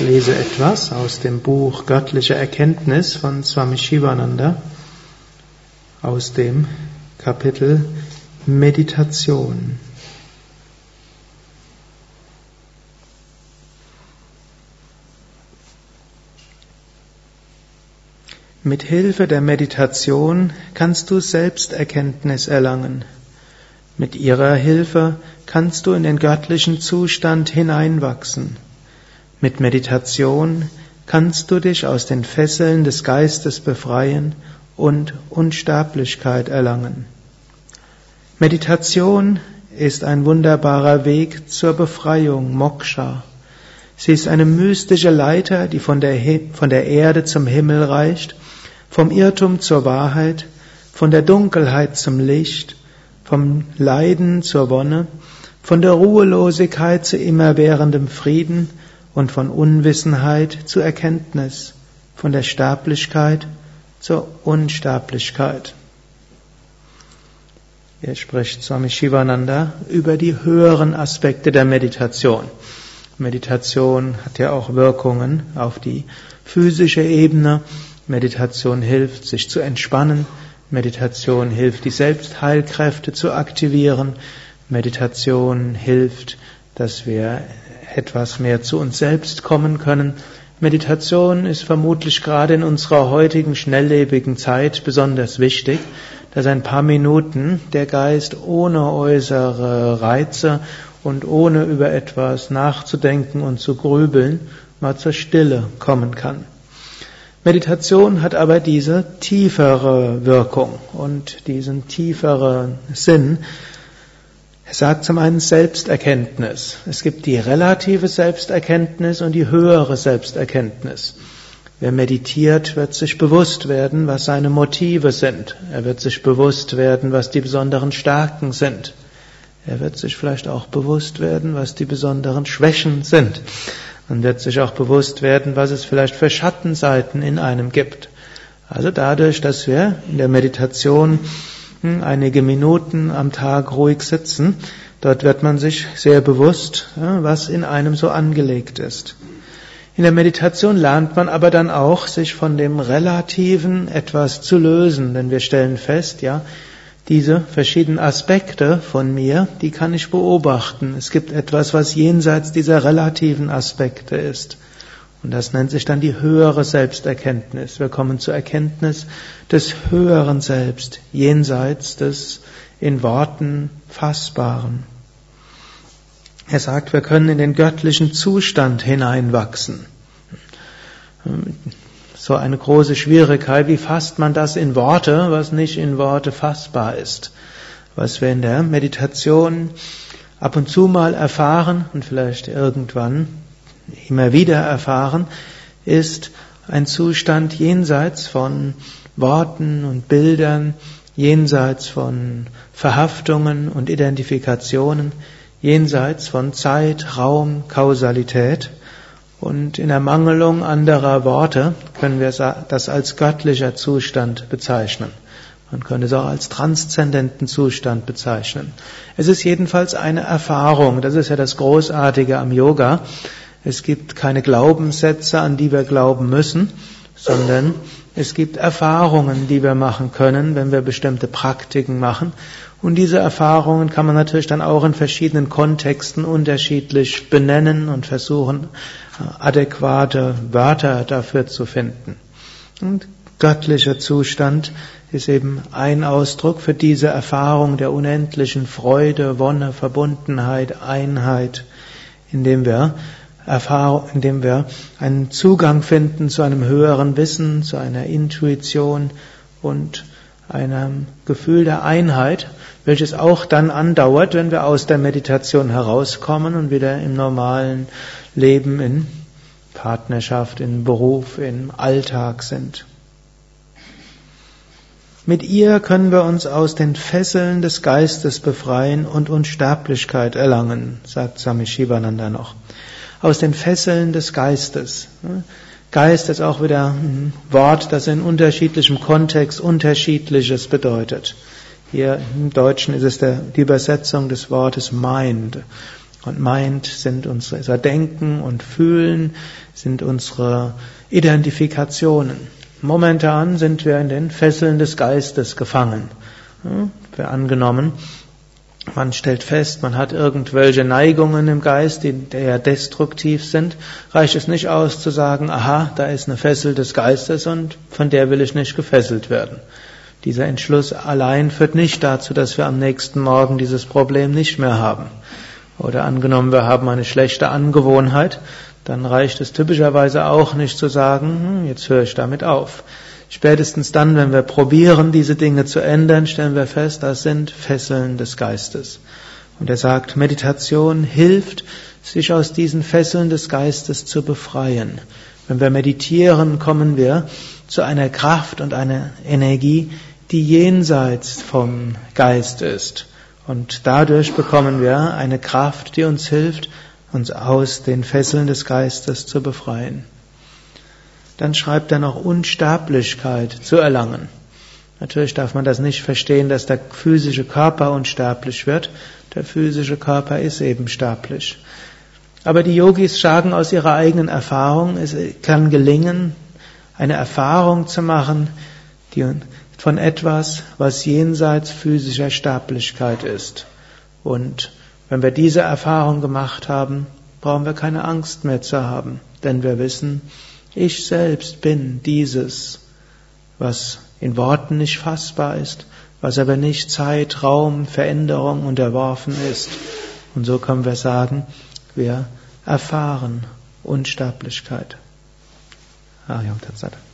Lese etwas aus dem Buch Göttliche Erkenntnis von Swami Shivananda aus dem Kapitel Meditation. Mit Hilfe der Meditation kannst du Selbsterkenntnis erlangen. Mit ihrer Hilfe kannst du in den göttlichen Zustand hineinwachsen. Mit Meditation kannst du dich aus den Fesseln des Geistes befreien und Unsterblichkeit erlangen. Meditation ist ein wunderbarer Weg zur Befreiung, Moksha. Sie ist eine mystische Leiter, die von der, von der Erde zum Himmel reicht, vom Irrtum zur Wahrheit, von der Dunkelheit zum Licht, vom Leiden zur Wonne, von der Ruhelosigkeit zu immerwährendem Frieden, und von Unwissenheit zur Erkenntnis, von der Sterblichkeit zur Unsterblichkeit. Er spricht Swami Shivananda über die höheren Aspekte der Meditation. Meditation hat ja auch Wirkungen auf die physische Ebene. Meditation hilft, sich zu entspannen. Meditation hilft, die Selbstheilkräfte zu aktivieren. Meditation hilft, dass wir etwas mehr zu uns selbst kommen können. Meditation ist vermutlich gerade in unserer heutigen schnelllebigen Zeit besonders wichtig, dass ein paar Minuten der Geist ohne äußere Reize und ohne über etwas nachzudenken und zu grübeln mal zur Stille kommen kann. Meditation hat aber diese tiefere Wirkung und diesen tieferen Sinn, er sagt zum einen Selbsterkenntnis. Es gibt die relative Selbsterkenntnis und die höhere Selbsterkenntnis. Wer meditiert, wird sich bewusst werden, was seine Motive sind. Er wird sich bewusst werden, was die besonderen Stärken sind. Er wird sich vielleicht auch bewusst werden, was die besonderen Schwächen sind. Man wird sich auch bewusst werden, was es vielleicht für Schattenseiten in einem gibt. Also dadurch, dass wir in der Meditation einige Minuten am Tag ruhig sitzen. Dort wird man sich sehr bewusst, was in einem so angelegt ist. In der Meditation lernt man aber dann auch, sich von dem Relativen etwas zu lösen, denn wir stellen fest, ja, diese verschiedenen Aspekte von mir, die kann ich beobachten. Es gibt etwas, was jenseits dieser relativen Aspekte ist. Und das nennt sich dann die höhere Selbsterkenntnis. Wir kommen zur Erkenntnis des höheren Selbst, jenseits des in Worten Fassbaren. Er sagt, wir können in den göttlichen Zustand hineinwachsen. So eine große Schwierigkeit, wie fasst man das in Worte, was nicht in Worte fassbar ist? Was wir in der Meditation ab und zu mal erfahren und vielleicht irgendwann immer wieder erfahren, ist ein Zustand jenseits von Worten und Bildern, jenseits von Verhaftungen und Identifikationen, jenseits von Zeit, Raum, Kausalität. Und in Ermangelung anderer Worte können wir das als göttlicher Zustand bezeichnen. Man könnte es auch als transzendenten Zustand bezeichnen. Es ist jedenfalls eine Erfahrung. Das ist ja das Großartige am Yoga. Es gibt keine Glaubenssätze, an die wir glauben müssen, sondern es gibt Erfahrungen, die wir machen können, wenn wir bestimmte Praktiken machen. Und diese Erfahrungen kann man natürlich dann auch in verschiedenen Kontexten unterschiedlich benennen und versuchen, adäquate Wörter dafür zu finden. Und göttlicher Zustand ist eben ein Ausdruck für diese Erfahrung der unendlichen Freude, Wonne, Verbundenheit, Einheit, indem wir Erfahrung, indem wir einen Zugang finden zu einem höheren Wissen, zu einer Intuition und einem Gefühl der Einheit, welches auch dann andauert, wenn wir aus der Meditation herauskommen und wieder im normalen Leben, in Partnerschaft, in Beruf, im Alltag sind. Mit ihr können wir uns aus den Fesseln des Geistes befreien und Unsterblichkeit erlangen, sagt Sami Shivananda noch aus den Fesseln des Geistes. Geist ist auch wieder ein Wort, das in unterschiedlichem Kontext unterschiedliches bedeutet. Hier im Deutschen ist es der, die Übersetzung des Wortes Mind. und Mind sind unser Denken und Fühlen, sind unsere Identifikationen. Momentan sind wir in den Fesseln des Geistes gefangen. Ja, angenommen, man stellt fest, man hat irgendwelche Neigungen im Geist, die eher destruktiv sind, reicht es nicht aus zu sagen, aha, da ist eine Fessel des Geistes und von der will ich nicht gefesselt werden. Dieser Entschluss allein führt nicht dazu, dass wir am nächsten Morgen dieses Problem nicht mehr haben. Oder angenommen, wir haben eine schlechte Angewohnheit, dann reicht es typischerweise auch nicht zu sagen, hm, jetzt höre ich damit auf. Spätestens dann, wenn wir probieren, diese Dinge zu ändern, stellen wir fest, das sind Fesseln des Geistes. Und er sagt, Meditation hilft, sich aus diesen Fesseln des Geistes zu befreien. Wenn wir meditieren, kommen wir zu einer Kraft und einer Energie, die jenseits vom Geist ist. Und dadurch bekommen wir eine Kraft, die uns hilft, uns aus den Fesseln des Geistes zu befreien. Dann schreibt er noch Unsterblichkeit zu erlangen. Natürlich darf man das nicht verstehen, dass der physische Körper unsterblich wird. Der physische Körper ist eben sterblich. Aber die Yogis sagen aus ihrer eigenen Erfahrung, es kann gelingen, eine Erfahrung zu machen, die von etwas, was jenseits physischer Sterblichkeit ist. Und wenn wir diese Erfahrung gemacht haben, brauchen wir keine Angst mehr zu haben, denn wir wissen, ich selbst bin dieses, was in Worten nicht fassbar ist, was aber nicht Zeit, Raum, Veränderung unterworfen ist. Und so können wir sagen, wir erfahren Unsterblichkeit. Ah, ja, Tatsache.